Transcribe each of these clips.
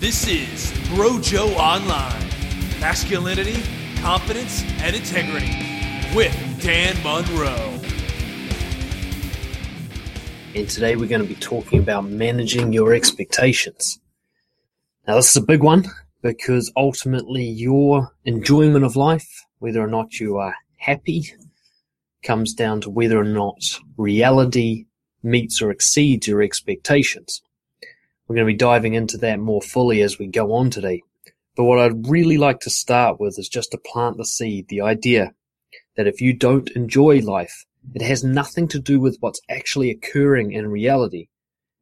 This is Bro Joe Online Masculinity, Confidence, and Integrity with Dan Monroe. And today we're going to be talking about managing your expectations. Now, this is a big one because ultimately your enjoyment of life, whether or not you are happy, comes down to whether or not reality meets or exceeds your expectations. We're going to be diving into that more fully as we go on today. But what I'd really like to start with is just to plant the seed, the idea that if you don't enjoy life, it has nothing to do with what's actually occurring in reality.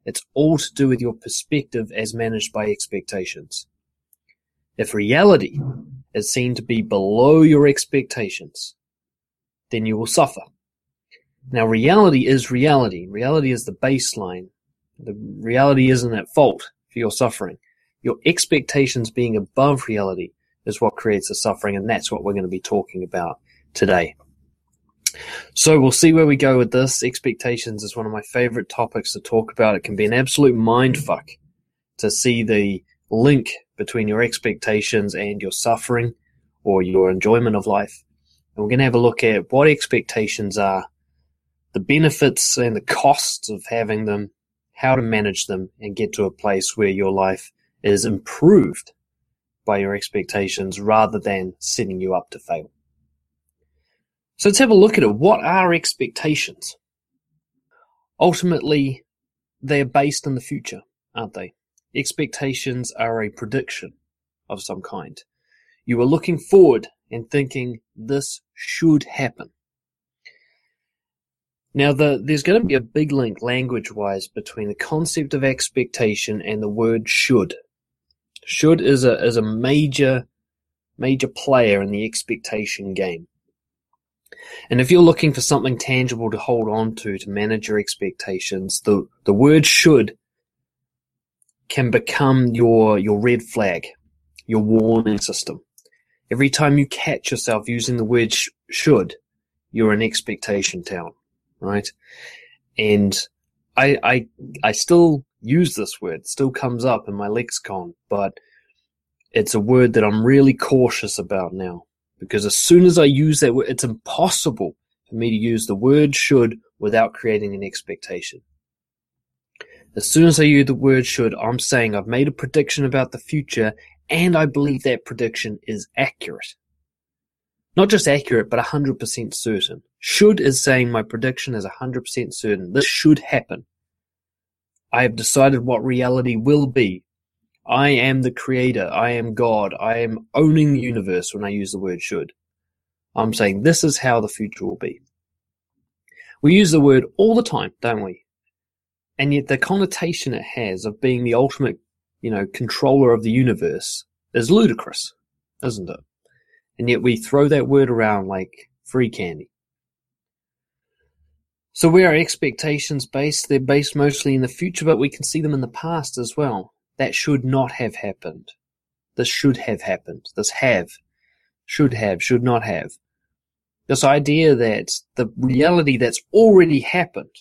It's all to do with your perspective as managed by expectations. If reality is seen to be below your expectations, then you will suffer. Now, reality is reality. Reality is the baseline. The reality isn't at fault for your suffering. Your expectations being above reality is what creates the suffering, and that's what we're going to be talking about today. So we'll see where we go with this. Expectations is one of my favorite topics to talk about. It can be an absolute mindfuck to see the link between your expectations and your suffering or your enjoyment of life. And we're going to have a look at what expectations are, the benefits and the costs of having them, how to manage them, and get to a place where your life is improved by your expectations rather than setting you up to fail. So let's have a look at it. What are expectations? Ultimately, they're based on the future, aren't they? Expectations are a prediction of some kind. You are looking forward and thinking this should happen. Now, the, there's going to be a big link language wise between the concept of expectation and the word should. Should is a, is a major, major player in the expectation game. And if you're looking for something tangible to hold on to to manage your expectations, the, the word should can become your, your red flag, your warning system. Every time you catch yourself using the word sh- should, you're in expectation town, right? And I, I, I still use this word, it still comes up in my lexicon, but it's a word that I'm really cautious about now because as soon as I use that word, it's impossible for me to use the word should without creating an expectation. As soon as I use the word should, I'm saying I've made a prediction about the future and I believe that prediction is accurate. Not just accurate, but 100% certain. Should is saying my prediction is 100% certain. This should happen. I have decided what reality will be I am the creator. I am God. I am owning the universe when I use the word should. I'm saying this is how the future will be. We use the word all the time, don't we? And yet the connotation it has of being the ultimate, you know, controller of the universe is ludicrous, isn't it? And yet we throw that word around like free candy. So where are expectations based? They're based mostly in the future, but we can see them in the past as well. That should not have happened. This should have happened. This have, should have, should not have. This idea that the reality that's already happened.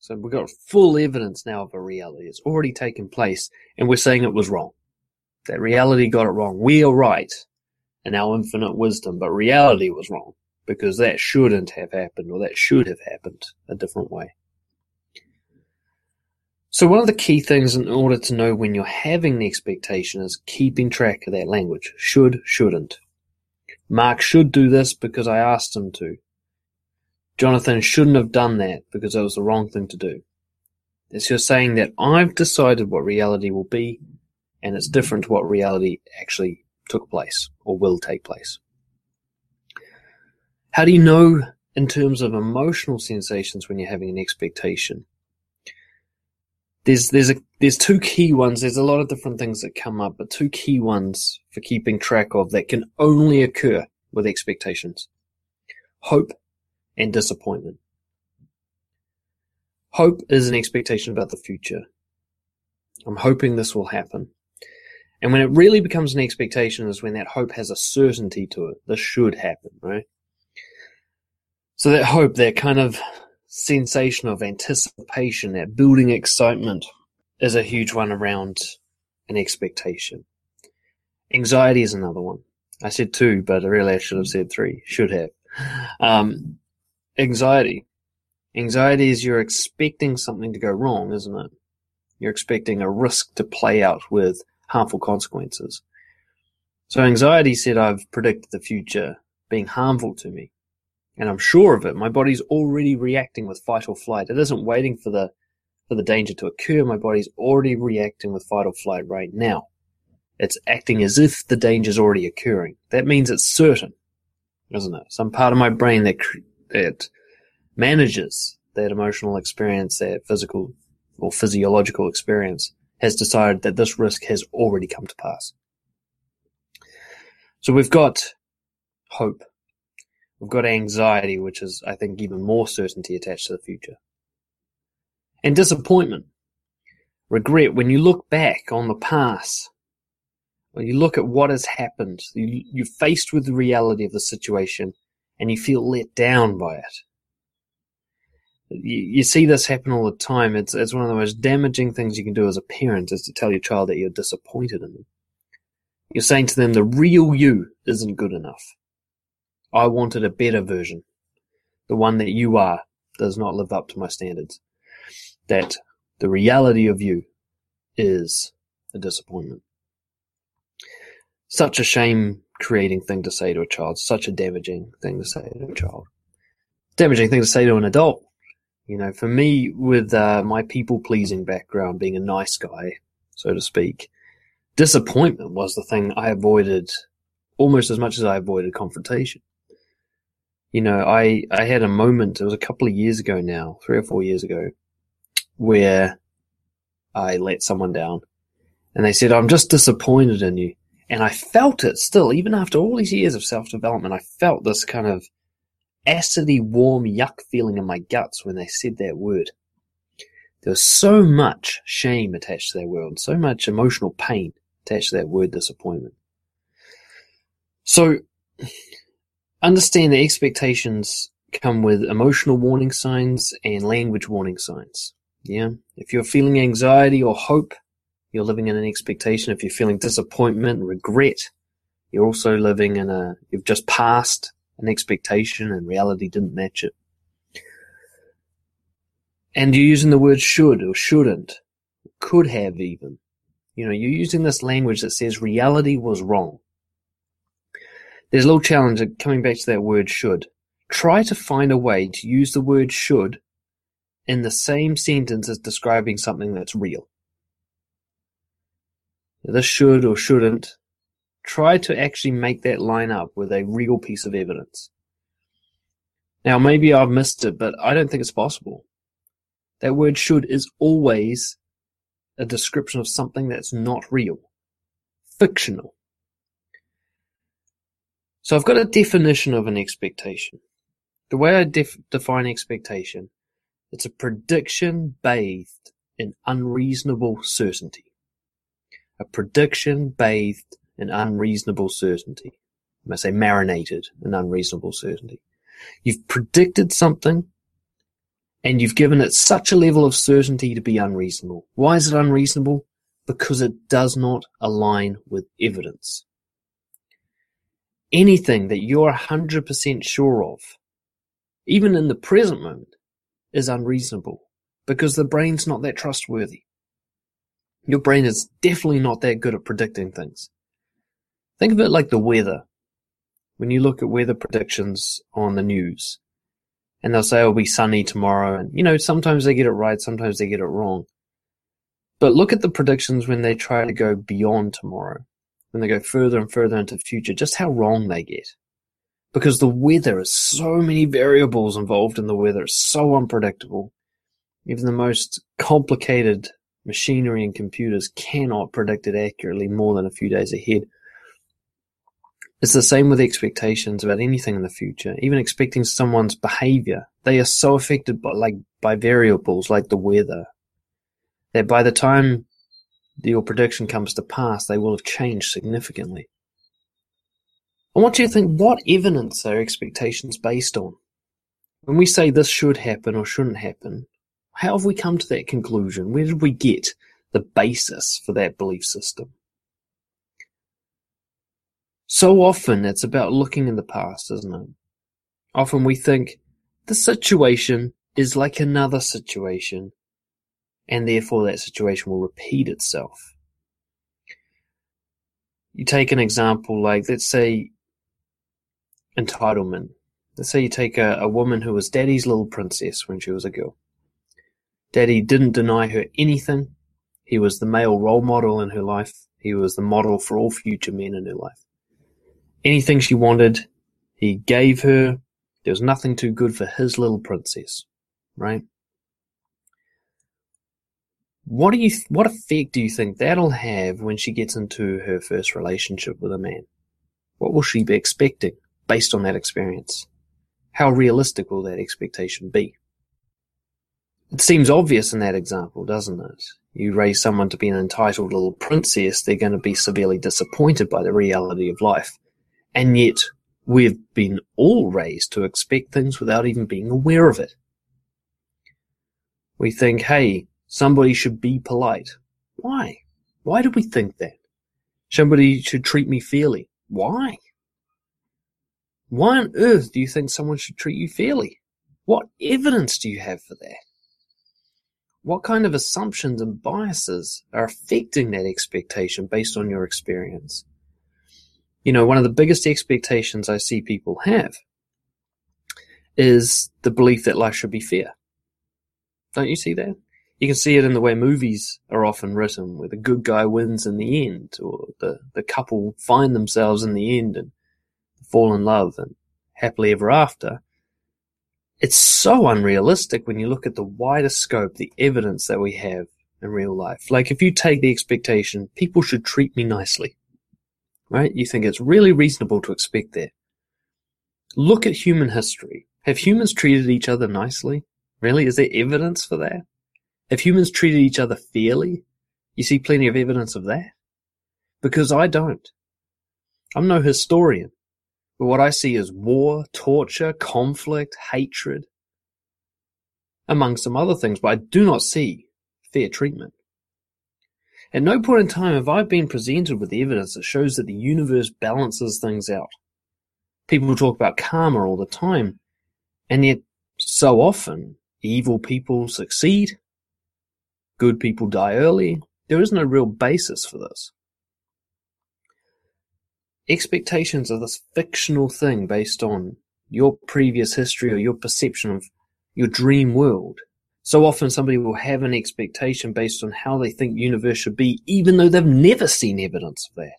So we've got full evidence now of a reality. It's already taken place and we're saying it was wrong. That reality got it wrong. We are right in our infinite wisdom, but reality was wrong because that shouldn't have happened or that should have happened a different way. So one of the key things in order to know when you're having the expectation is keeping track of that language. Should, shouldn't. Mark should do this because I asked him to. Jonathan shouldn't have done that because it was the wrong thing to do. It's just saying that I've decided what reality will be and it's different to what reality actually took place or will take place. How do you know in terms of emotional sensations when you're having an expectation? there's there's a there's two key ones. There's a lot of different things that come up, but two key ones for keeping track of that can only occur with expectations: hope and disappointment. Hope is an expectation about the future. I'm hoping this will happen. And when it really becomes an expectation is when that hope has a certainty to it. This should happen, right? So that hope, that kind of sensation of anticipation, that building excitement, is a huge one around an expectation. Anxiety is another one. I said two, but really I should have said three. Should have. Um, anxiety. Anxiety is you're expecting something to go wrong, isn't it? You're expecting a risk to play out with harmful consequences. So anxiety said, I've predicted the future being harmful to me. And I'm sure of it. My body's already reacting with fight or flight. It isn't waiting for the, for the danger to occur. My body's already reacting with fight or flight right now. It's acting as if the danger's already occurring. That means it's certain, isn't it? Some part of my brain that, that manages that emotional experience, that physical or physiological experience has decided that this risk has already come to pass. So we've got hope. We've got anxiety, which is, I think, even more certainty attached to the future. And disappointment. Regret. When you look back on the past, when you look at what has happened, you, you're faced with the reality of the situation and you feel let down by it. You, see this happen all the time. It's, it's one of the most damaging things you can do as a parent is to tell your child that you're disappointed in them. You're saying to them the real you isn't good enough. I wanted a better version. The one that you are does not live up to my standards. That the reality of you is a disappointment. Such a shame creating thing to say to a child, such a damaging thing to say to a child. Damaging thing to say to an adult. You know, for me, with uh, my people pleasing background, being a nice guy, so to speak, disappointment was the thing I avoided almost as much as I avoided confrontation you know, I, I had a moment, it was a couple of years ago now, three or four years ago, where I let someone down and they said, I'm just disappointed in you. And I felt it still, even after all these years of self development, I felt this kind of acidy, warm, yuck feeling in my guts when they said that word. There was so much shame attached to that word, so much emotional pain attached to that word disappointment. So understand that expectations come with emotional warning signs and language warning signs. Yeah. If you're feeling anxiety or hope, you're living in an expectation. If you're feeling disappointment, regret, you're also living in a, you've just passed an expectation and reality didn't match it. And you're using the word should or shouldn't, could have even. You know, you're using this language that says reality was wrong. There's a little challenge coming back to that word should. Try to find a way to use the word should in the same sentence as describing something that's real. This should or shouldn't. Try to actually make that line up with a real piece of evidence. Now, maybe I've missed it, but I don't think it's possible. That word should is always a description of something that's not real, fictional. So I've got a definition of an expectation. The way I def- define expectation, it's a prediction bathed in unreasonable certainty. A prediction bathed in unreasonable certainty. I must say marinated in unreasonable certainty. You've predicted something and you've given it such a level of certainty to be unreasonable. Why is it unreasonable? Because it does not align with evidence anything that you're 100% sure of, even in the present moment, is unreasonable because the brain's not that trustworthy. Your brain is definitely not that good at predicting things. Think of it like the weather. When you look at weather predictions on the news, and they'll say it'll be sunny tomorrow, and you know, sometimes they get it right, sometimes they get it wrong. But look at the predictions when they try to go beyond tomorrow when they go further and further into the future, just how wrong they get. Because the weather is so many variables involved in the weather, it's so unpredictable. Even the most complicated machinery and computers cannot predict it accurately more than a few days ahead. It's the same with expectations about anything in the future, even expecting someone's behavior. They are so affected by like by variables like the weather that by the time your prediction comes to pass, they will have changed significantly. I want you to think what evidence are expectations based on? When we say this should happen or shouldn't happen, how have we come to that conclusion? Where did we get the basis for that belief system. So often it's about looking in the past, isn't it? Often we think the situation is like another situation and therefore that situation will repeat itself. You take an example like, let's say, entitlement. Let's say you take a, a woman who was daddy's little princess when she was a girl. Daddy didn't deny her anything. He was the male role model in her life. He was the model for all future men in her life. Anything she wanted, he gave her. There was nothing too good for his little princess, right? What do you, what effect do you think that'll have when she gets into her first relationship with a man? What will she be expecting based on that experience? How realistic will that expectation be? It seems obvious in that example, doesn't it? You raise someone to be an entitled little princess, they're going to be severely disappointed by the reality of life. And yet, we've been all raised to expect things without even being aware of it. We think, hey, somebody should be polite. Why? Why do we think that? Somebody should treat me fairly. Why? Why on earth do you think someone should treat you fairly? What evidence do you have for that? What kind of assumptions and biases are affecting that expectation based on your experience? You know, one of the biggest expectations I see people have is the belief that life should be fair. Don't you see that? You can see it in the way movies are often written, where the good guy wins in the end, or the, the couple find themselves in the end and fall in love and happily ever after it's so unrealistic when you look at the wider scope, the evidence that we have in real life. Like if you take the expectation, people should treat me nicely, right? You think it's really reasonable to expect that. Look at human history. Have humans treated each other nicely? Really? Is there evidence for that? Have humans treated each other fairly? You see plenty of evidence of that? Because I don't. I'm no historian. But what I see is war, torture, conflict, hatred, among some other things, but I do not see fair treatment. At no point in time have I been presented with evidence that shows that the universe balances things out. People talk about karma all the time, and yet so often evil people succeed, good people die early. There is no real basis for this expectations are this fictional thing based on your previous history or your perception of your dream world. So often somebody will have an expectation based on how they think universe should be, even though they've never seen evidence of that.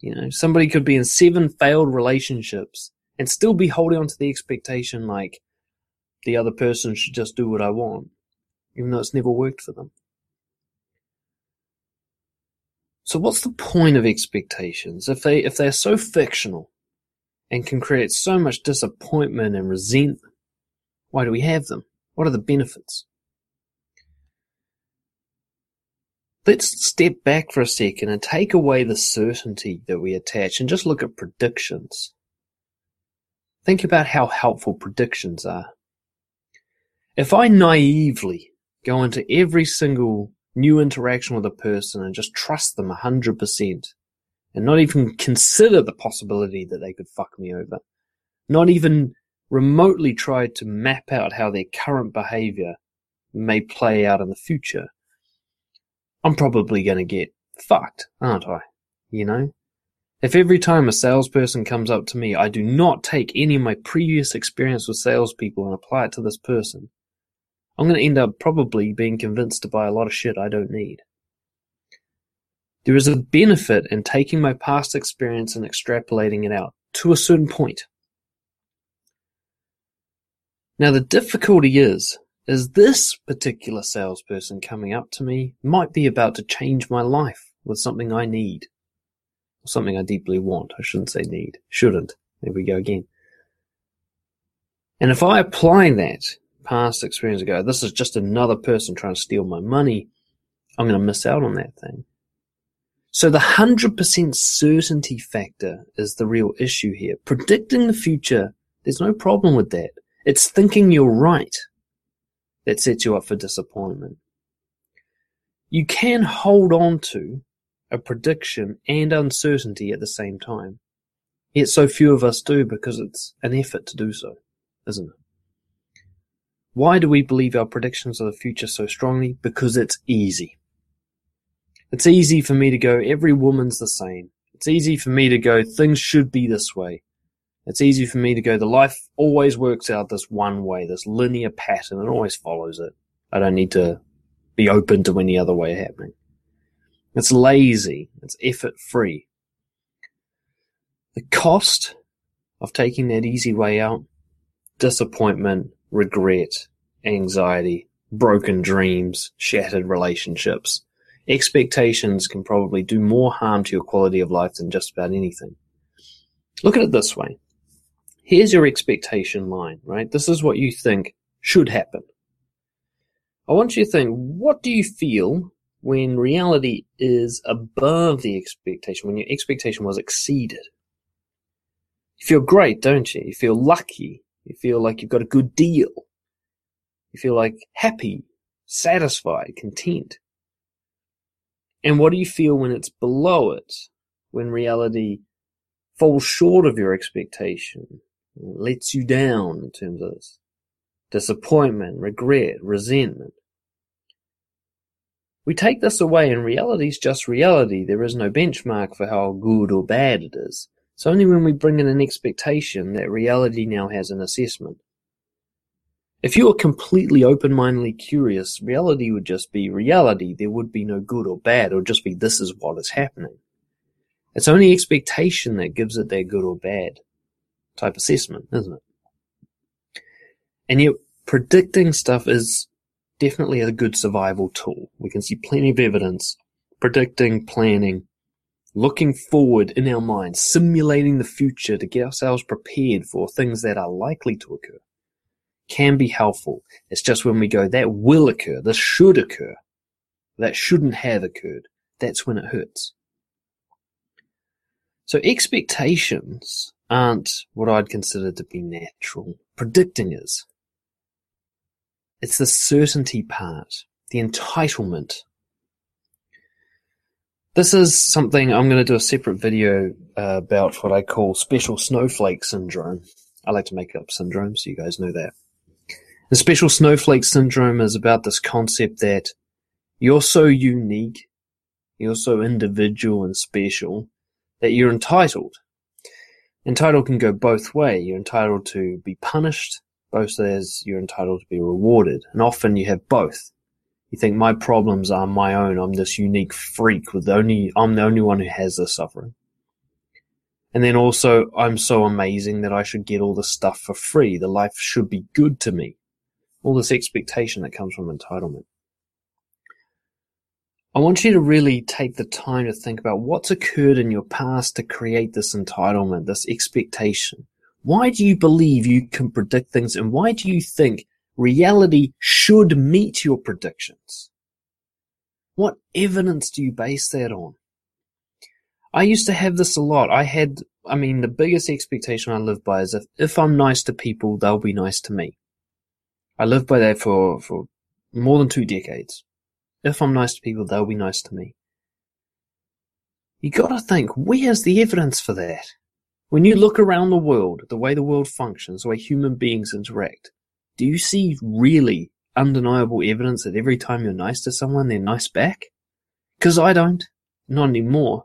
You know, somebody could be in seven failed relationships and still be holding on to the expectation like the other person should just do what I want, even though it's never worked for them. So what's the point of expectations if they if they're so fictional and can create so much disappointment and resentment? Why do we have them? What are the benefits? Let's step back for a second and take away the certainty that we attach and just look at predictions. Think about how helpful predictions are. If I naively go into every single new interaction with a person and just trust them 100% and not even consider the possibility that they could fuck me over. Not even remotely try to map out how their current behavior may play out in the future. I'm probably going to get fucked, aren't I? You know? If every time a salesperson comes up to me, I do not take any of my previous experience with salespeople and apply it to this person, I'm going to end up probably being convinced to buy a lot of shit I don't need. There is a benefit in taking my past experience and extrapolating it out to a certain point. Now the difficulty is, is this particular salesperson coming up to me might be about to change my life with something I need. Or something I deeply want. I shouldn't say need. Shouldn't. There we go again. And if I apply that past experience ago, this is just another person trying to steal my money, I'm going to miss out on that thing. So the 100% certainty factor is the real issue here. Predicting the future, there's no problem with that. It's thinking you're right that sets you up for disappointment. you can hold on to a prediction and uncertainty at the same time. Yet so few of us do because it's an effort to do so, isn't it? Why do we believe our predictions of the future so strongly? Because it's easy. It's easy for me to go, every woman's the same. It's easy for me to go, things should be this way. It's easy for me to go, the life always works out this one way, this linear pattern, and always follows it. I don't need to be open to any other way happening. It's lazy. It's effort free. The cost of taking that easy way out, disappointment, regret, anxiety, broken dreams, shattered relationships. Expectations can probably do more harm to your quality of life than just about anything. Look at it this way. Here's your expectation line, right? This is what you think should happen. I want you to think, what do you feel when reality is above the expectation, when your expectation was exceeded? You feel great, don't you? You feel lucky. You feel like you've got a good deal. You feel like happy, satisfied, content. And what do you feel when it's below it? When reality falls short of your expectation, lets you down in terms of this? Disappointment, regret, resentment. We take this away and reality is just reality. There is no benchmark for how good or bad it is. It's only when we bring in an expectation that reality now has an assessment. If you were completely open-mindedly curious, reality would just be reality. There would be no good or bad. It would just be this is what is happening. It's only expectation that gives it that good or bad type assessment, isn't it? And yet predicting stuff is definitely a good survival tool. We can see plenty of evidence predicting, planning, looking forward in our minds, simulating the future to get ourselves prepared for things that are likely to occur can be helpful. It's just when we go, that will occur, this should occur, that shouldn't have occurred, that's when it hurts. So expectations aren't what I'd consider to be natural. Predicting is. It's the certainty part, the entitlement this is something I'm going to do a separate video uh, about what I call special snowflake syndrome. I like to make up syndromes, so you guys know that. The special snowflake syndrome is about this concept that you're so unique, you're so individual and special that you're entitled. Entitled can go both way. You're entitled to be punished, both as you're entitled to be rewarded. And often you have both. You think my problems are my own. I'm this unique freak with only, I'm the only one who has this suffering. And then also, I'm so amazing that I should get all this stuff for free. The life should be good to me. All this expectation that comes from entitlement. I want you to really take the time to think about what's occurred in your past to create this entitlement, this expectation. Why do you believe you can predict things and why do you think reality should meet your predictions. What evidence do you base that on? I used to have this a lot. I had, I mean, the biggest expectation I live by is if, if I'm nice to people, they'll be nice to me. I lived by that for, for more than two decades. If I'm nice to people, they'll be nice to me. You gotta think, where's the evidence for that? When you look around the world, the way the world functions, the way human beings interact, do you see really undeniable evidence that every time you're nice to someone, they're nice back? Because I don't. Not anymore.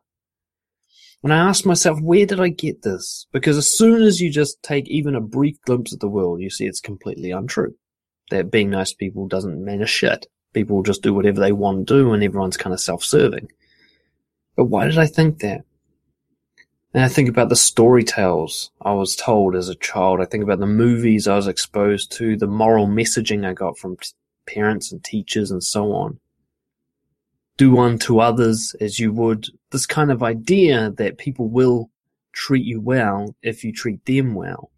And I ask myself, where did I get this? Because as soon as you just take even a brief glimpse at the world, you see it's completely untrue. That being nice to people doesn't mean a shit. People will just do whatever they want to do and everyone's kind of self-serving. But why did I think that? And I think about the story tales I was told as a child. I think about the movies I was exposed to, the moral messaging I got from parents and teachers and so on. Do unto others as you would. This kind of idea that people will treat you well if you treat them well.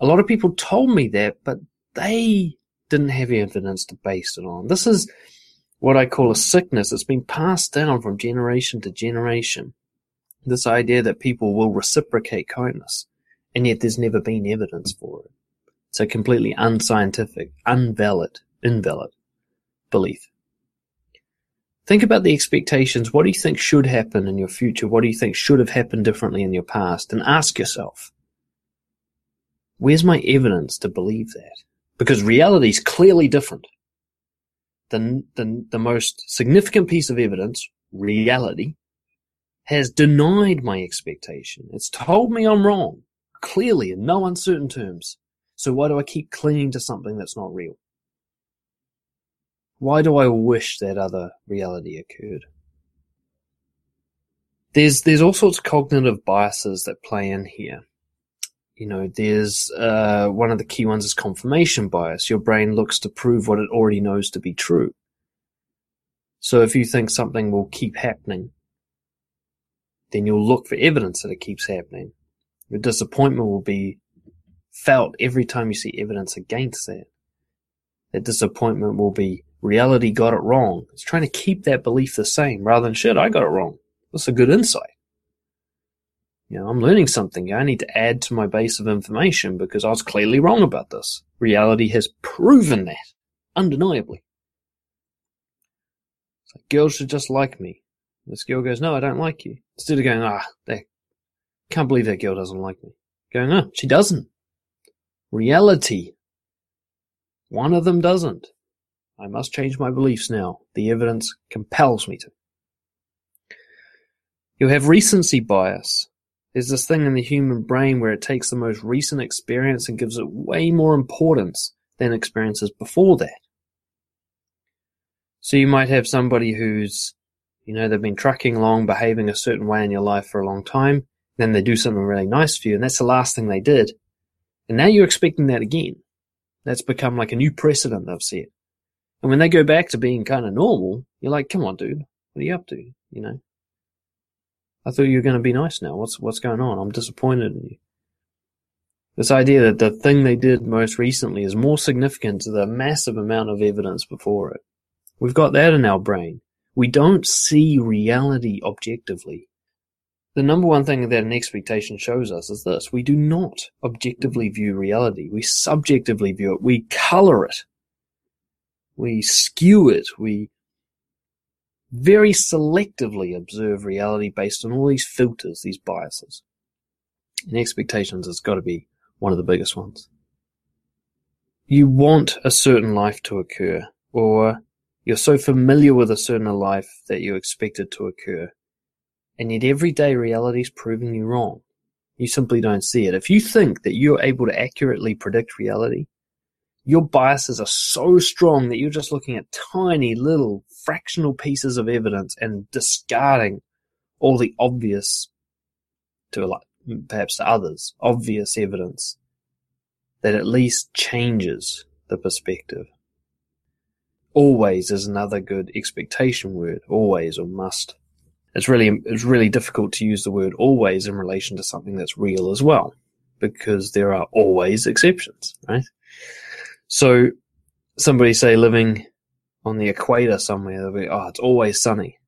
A lot of people told me that, but they didn't have evidence to base it on. This is what I call a sickness. It's been passed down from generation to generation this idea that people will reciprocate kindness, and yet there's never been evidence for it. It's a completely unscientific, unvalid, invalid belief. Think about the expectations. What do you think should happen in your future? What do you think should have happened differently in your past? And ask yourself, where's my evidence to believe that? Because reality is clearly different. The, the, the most significant piece of evidence, reality, has denied my expectation. It's told me I'm wrong, clearly in no uncertain terms. So why do I keep clinging to something that's not real? Why do I wish that other reality occurred? There's there's all sorts of cognitive biases that play in here. You know, there's uh, one of the key ones is confirmation bias. Your brain looks to prove what it already knows to be true. So if you think something will keep happening, then you'll look for evidence that it keeps happening. Your disappointment will be felt every time you see evidence against that. That disappointment will be reality got it wrong. It's trying to keep that belief the same rather than shit, I got it wrong. That's a good insight. You know, I'm learning something. I need to add to my base of information because I was clearly wrong about this. Reality has proven that, undeniably. So girls should just like me. This girl goes, no, I don't like you. Instead of going, ah, they can't believe that girl doesn't like me. Going, oh, she doesn't. Reality. One of them doesn't. I must change my beliefs now. The evidence compels me to. You'll have recency bias. There's this thing in the human brain where it takes the most recent experience and gives it way more importance than experiences before that. So you might have somebody who's, you know, they've been trucking along, behaving a certain way in your life for a long time, then they do something really nice for you, and that's the last thing they did. And now you're expecting that again. That's become like a new precedent they've set. And when they go back to being kind of normal, you're like, come on, dude, what are you up to? You know, I thought you were going to be nice now. What's, what's going on? I'm disappointed in you. This idea that the thing they did most recently is more significant to the massive amount of evidence before it. We've got that in our brain. We don't see reality objectively. The number one thing that an expectation shows us is this. We do not objectively view reality. We subjectively view it. We color it we skew it, we very selectively observe reality based on all these filters, these biases. And expectations has got to be one of the biggest ones. You want a certain life to occur, or you're so familiar with a certain life that you expect it to occur. And yet everyday reality is proving you wrong. You simply don't see it. If you think that you're able to accurately predict reality, your biases are so strong that you're just looking at tiny little fractional pieces of evidence and discarding all the obvious to like perhaps to others obvious evidence that at least changes the perspective. Always is another good expectation word always or must. It's really it's really difficult to use the word always in relation to something that's real as well because there are always exceptions right? So somebody say living on the equator somewhere, they'll be, oh, it's always sunny.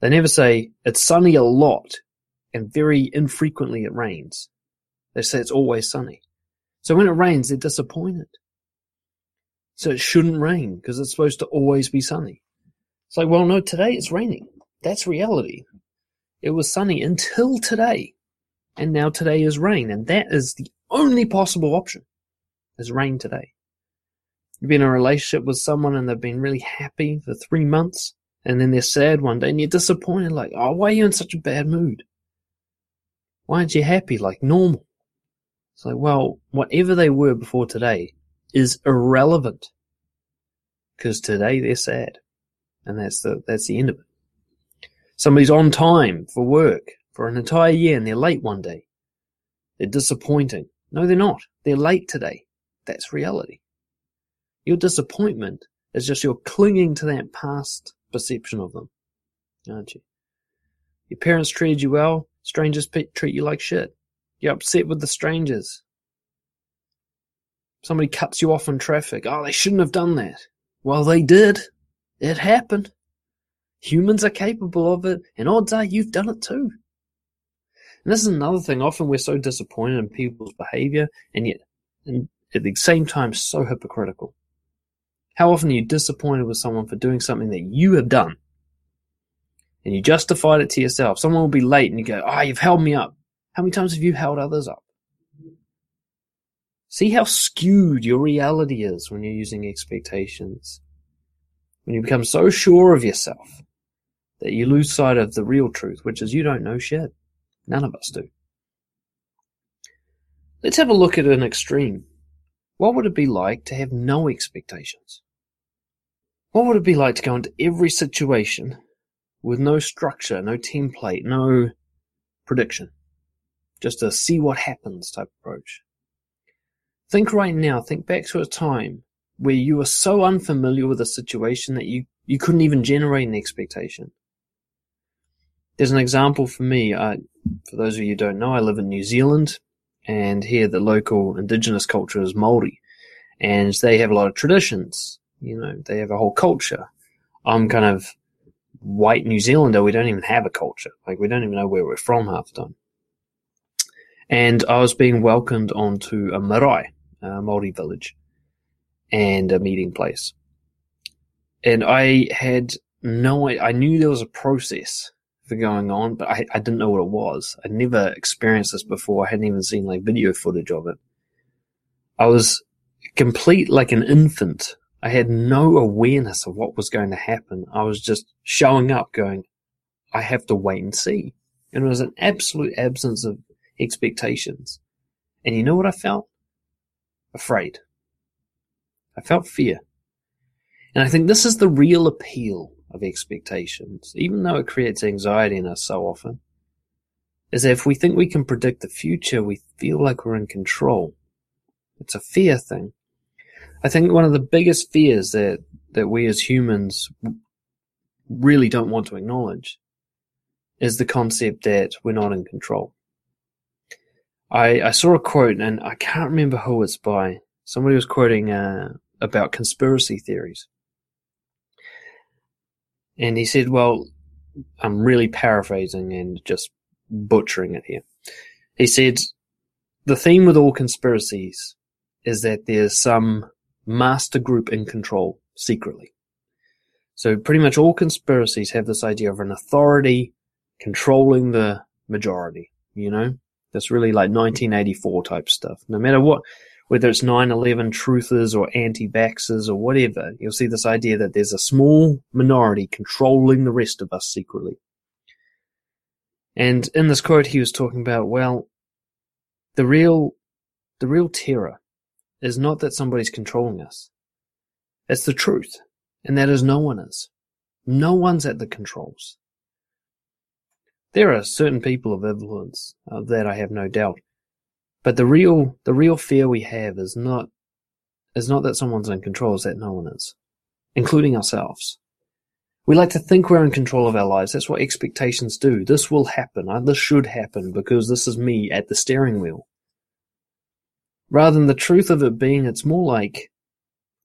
They never say it's sunny a lot and very infrequently it rains. They say it's always sunny. So when it rains, they're disappointed. So it shouldn't rain because it's supposed to always be sunny. It's like, well, no, today it's raining. That's reality. It was sunny until today. And now today is rain. And that is the only possible option. Has rain today. You've been in a relationship with someone and they've been really happy for three months, and then they're sad one day and you're disappointed, like, oh, why are you in such a bad mood? Why aren't you happy like normal? It's like, well, whatever they were before today is irrelevant. Because today they're sad. And that's the, that's the end of it. Somebody's on time for work for an entire year and they're late one day. They're disappointing. No, they're not. They're late today. That's reality. Your disappointment is just you're clinging to that past perception of them, aren't you? Your parents treated you well, strangers treat you like shit. You're upset with the strangers. Somebody cuts you off in traffic. Oh, they shouldn't have done that. Well, they did. It happened. Humans are capable of it, and odds are you've done it too. And this is another thing. Often we're so disappointed in people's behavior, and yet, and at the same time so hypocritical. How often are you disappointed with someone for doing something that you have done? And you justified it to yourself. Someone will be late and you go, Ah, oh, you've held me up. How many times have you held others up? See how skewed your reality is when you're using expectations. When you become so sure of yourself that you lose sight of the real truth, which is you don't know shit. None of us do. Let's have a look at an extreme. What would it be like to have no expectations? What would it be like to go into every situation with no structure, no template, no prediction? Just a see what happens type approach. Think right now, think back to a time where you were so unfamiliar with a situation that you, you couldn't even generate an expectation. There's an example for me. Uh, for those of you who don't know, I live in New Zealand, and here the local indigenous culture is Maori, and they have a lot of traditions. You know, they have a whole culture. I'm kind of white New Zealander. We don't even have a culture. Like we don't even know where we're from half the time. And I was being welcomed onto a marae, a Maori village, and a meeting place. And I had no, I knew there was a process for going on, but I, I didn't know what it was. I'd never experienced this before. I hadn't even seen like video footage of it. I was complete like an infant. I had no awareness of what was going to happen. I was just showing up going, I have to wait and see. And it was an absolute absence of expectations. And you know what I felt? Afraid. I felt fear. And I think this is the real appeal of expectations, even though it creates anxiety in us so often, is that if we think we can predict the future, we feel like we're in control. It's a fear thing. I think one of the biggest fears that, that we as humans really don't want to acknowledge is the concept that we're not in control. I, I saw a quote and I can't remember who it's by. Somebody was quoting uh, about conspiracy theories. And he said, well, I'm really paraphrasing and just butchering it here. He said, the theme with all conspiracies is that there's some master group in control secretly. So pretty much all conspiracies have this idea of an authority controlling the majority, you know? That's really like 1984 type stuff. No matter what, whether it's 9-11 truthers or anti-vaxxers or whatever, you'll see this idea that there's a small minority controlling the rest of us secretly. And in this quote, he was talking about, well, the real, the real terror is not that somebody's controlling us. It's the truth. And that is no one is. No one's at the controls. There are certain people of influence, of that I have no doubt. But the real the real fear we have is not is not that someone's in control, it's that no one is. Including ourselves. We like to think we're in control of our lives. That's what expectations do. This will happen. Uh, this should happen because this is me at the steering wheel. Rather than the truth of it being, it's more like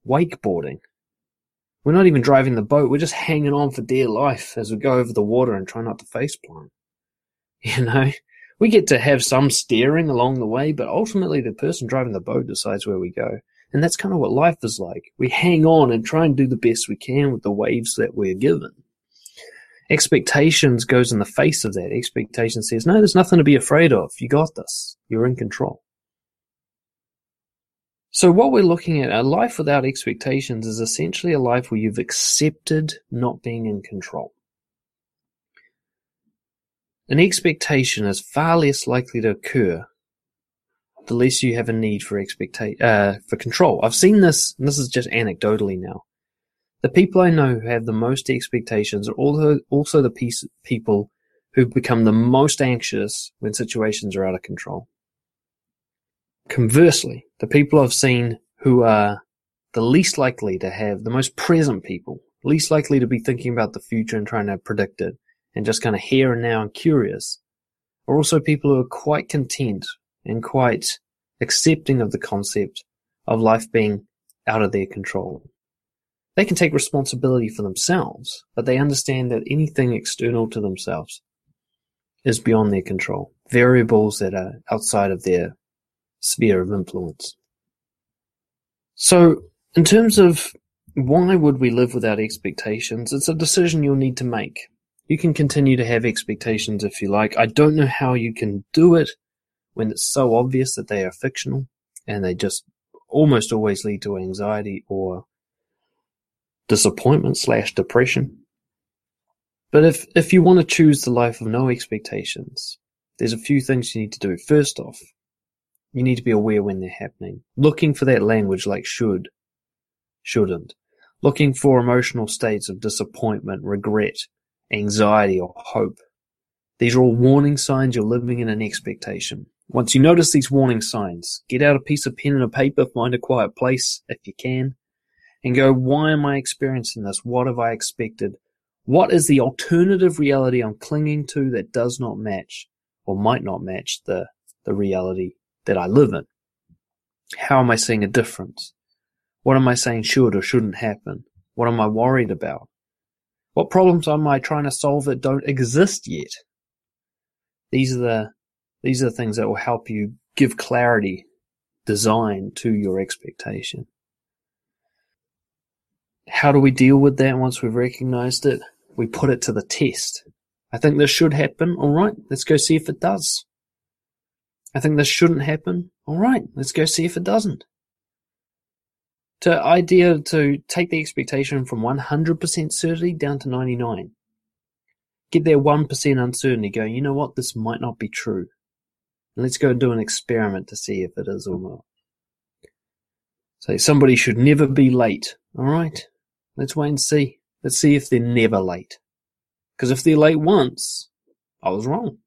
wakeboarding. We're not even driving the boat. We're just hanging on for dear life as we go over the water and try not to faceplant. You know, we get to have some steering along the way, but ultimately the person driving the boat decides where we go. And that's kind of what life is like. We hang on and try and do the best we can with the waves that we're given. Expectations goes in the face of that. Expectation says, no, there's nothing to be afraid of. You got this. You're in control. So what we're looking at, a life without expectations is essentially a life where you've accepted not being in control. An expectation is far less likely to occur the less you have a need for expecta- uh, for control. I've seen this, and this is just anecdotally now. The people I know who have the most expectations are also, also the piece, people who become the most anxious when situations are out of control. Conversely, the people I've seen who are the least likely to have the most present people, least likely to be thinking about the future and trying to predict it, and just kind of here and now and curious, are also people who are quite content and quite accepting of the concept of life being out of their control. They can take responsibility for themselves, but they understand that anything external to themselves is beyond their control, variables that are outside of their sphere of influence. So, in terms of why would we live without expectations? It's a decision you'll need to make. You can continue to have expectations if you like. I don't know how you can do it when it's so obvious that they are fictional and they just almost always lead to anxiety or disappointment slash depression. But if, if you want to choose the life of no expectations, there's a few things you need to do. First off, you need to be aware when they're happening. Looking for that language like should, shouldn't. Looking for emotional states of disappointment, regret, anxiety, or hope. These are all warning signs you're living in an expectation. Once you notice these warning signs, get out a piece of pen and a paper, find a quiet place if you can, and go, why am I experiencing this? What have I expected? What is the alternative reality I'm clinging to that does not match or might not match the, the reality that I live in? How am I seeing a difference? What am I saying should or shouldn't happen? What am I worried about? What problems am I trying to solve that don't exist yet? These are the these are the things that will help you give clarity, design to your expectation. How do we deal with that once we've recognized it? We put it to the test. I think this should happen. All right, let's go see if it does. I think this shouldn't happen. All right, let's go see if it doesn't. To idea to take the expectation from 100% certainty down to 99. Get their 1% uncertainty going, you know what, this might not be true. Let's go and do an experiment to see if it is or not. So somebody should never be late. All right. Let's wait and see. Let's see if they're never late. Because if they're late once, I was wrong.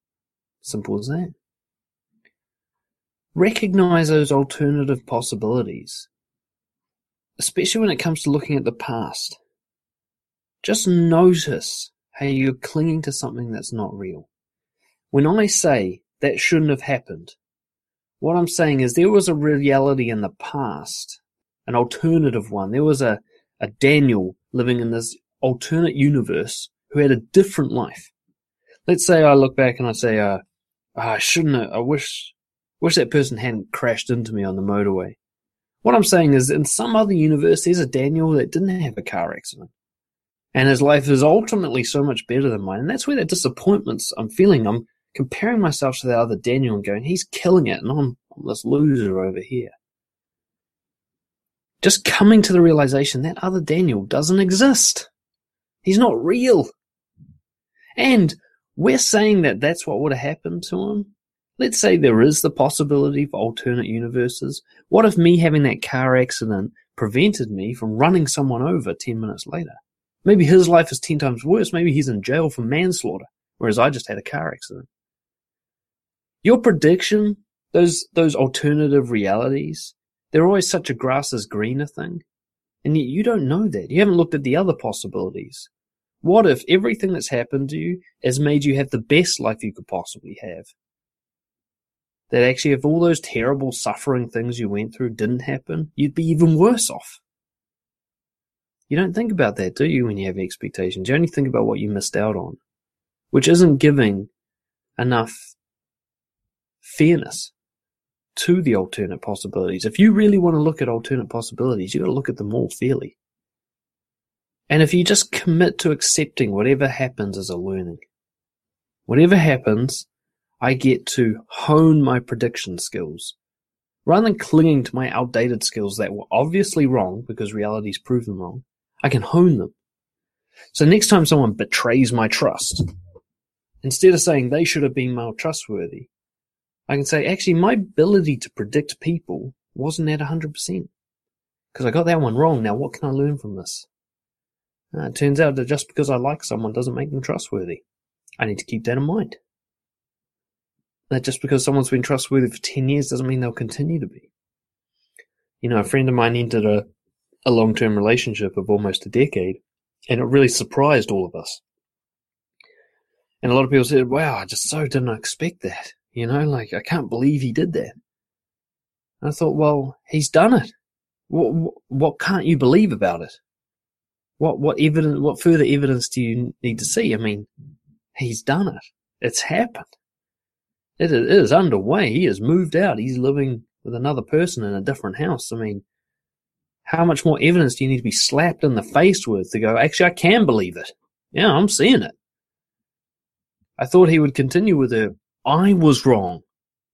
Simple as that. Recognize those alternative possibilities, especially when it comes to looking at the past. Just notice how you're clinging to something that's not real. When I say that shouldn't have happened. What I'm saying is there was a reality in the past, an alternative one. There was a, a Daniel living in this alternate universe who had a different life. Let's say I look back and I say, uh, oh, I shouldn't have, I wish, wish that person hadn't crashed into me on the motorway. What I'm saying is in some other universe, there's a Daniel that didn't have a car accident. And his life is ultimately so much better than mine. And that's where that disappointment I'm feeling. I'm comparing myself to the other Daniel and going, he's killing it, and I'm, I'm this loser over here. Just coming to the realization that other Daniel doesn't exist. He's not real. And we're saying that that's what would have happened to him. Let's say there is the possibility for alternate universes. What if me having that car accident prevented me from running someone over 10 minutes later? Maybe his life is 10 times worse. Maybe he's in jail for manslaughter, whereas I just had a car accident. Your prediction, those those alternative realities, they're always such a grass is greener thing. And yet you don't know that. You haven't looked at the other possibilities. What if everything that's happened to you has made you have the best life you could possibly have? That actually, if all those terrible suffering things you went through didn't happen, you'd be even worse off. You don't think about that, do you, when you have expectations? You only think about what you missed out on, which isn't giving enough fairness to the alternate possibilities. If you really want to look at alternate possibilities, you've got to look at them all fairly. And if you just commit to accepting whatever happens as a learning, whatever happens, I get to hone my prediction skills. Rather than clinging to my outdated skills that were obviously wrong because reality's proven wrong, I can hone them. So next time someone betrays my trust, instead of saying they should have been more trustworthy, I can say, actually, my ability to predict people wasn't at 100%. Because I got that one wrong. Now, what can I learn from this? Uh, it turns out that just because I like someone doesn't make them trustworthy. I need to keep that in mind. That just because someone's been trustworthy for 10 years doesn't mean they'll continue to be. You know, a friend of mine entered a, a long term relationship of almost a decade, and it really surprised all of us. And a lot of people said, wow, I just so didn't expect that. You know, like, I can't believe he did that. I thought, well, he's done it. What, what can't you believe about it? What, what evidence, what further evidence do you need to see? I mean, he's done it. It's happened. It is, underway. He has moved out. He's living with another person in a different house. I mean, how much more evidence do you need to be slapped in the face with to go, actually, I can believe it? Yeah, I'm seeing it. I thought he would continue with the, I was wrong,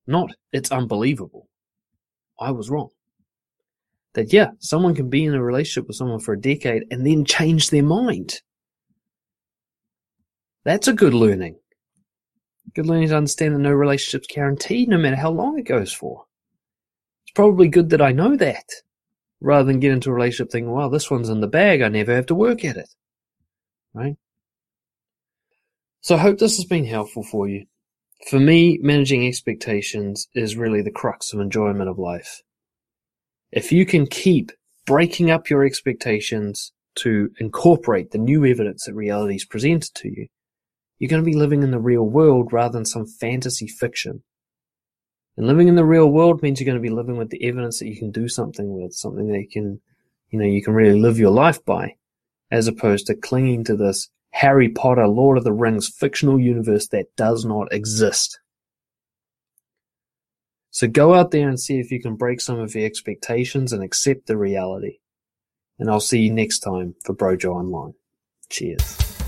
not it's unbelievable. I was wrong. That, yeah, someone can be in a relationship with someone for a decade and then change their mind. That's a good learning. Good learning to understand that no relationship's guaranteed no matter how long it goes for. It's probably good that I know that rather than get into a relationship thinking, well, this one's in the bag. I never have to work at it. Right? So I hope this has been helpful for you. For me, managing expectations is really the crux of enjoyment of life. If you can keep breaking up your expectations to incorporate the new evidence that reality is presented to you, you're going to be living in the real world rather than some fantasy fiction. And living in the real world means you're going to be living with the evidence that you can do something with, something that you can, you know, you can really live your life by, as opposed to clinging to this Harry Potter, Lord of the Rings fictional universe that does not exist. So go out there and see if you can break some of your expectations and accept the reality. And I'll see you next time for Brojo Online. Cheers.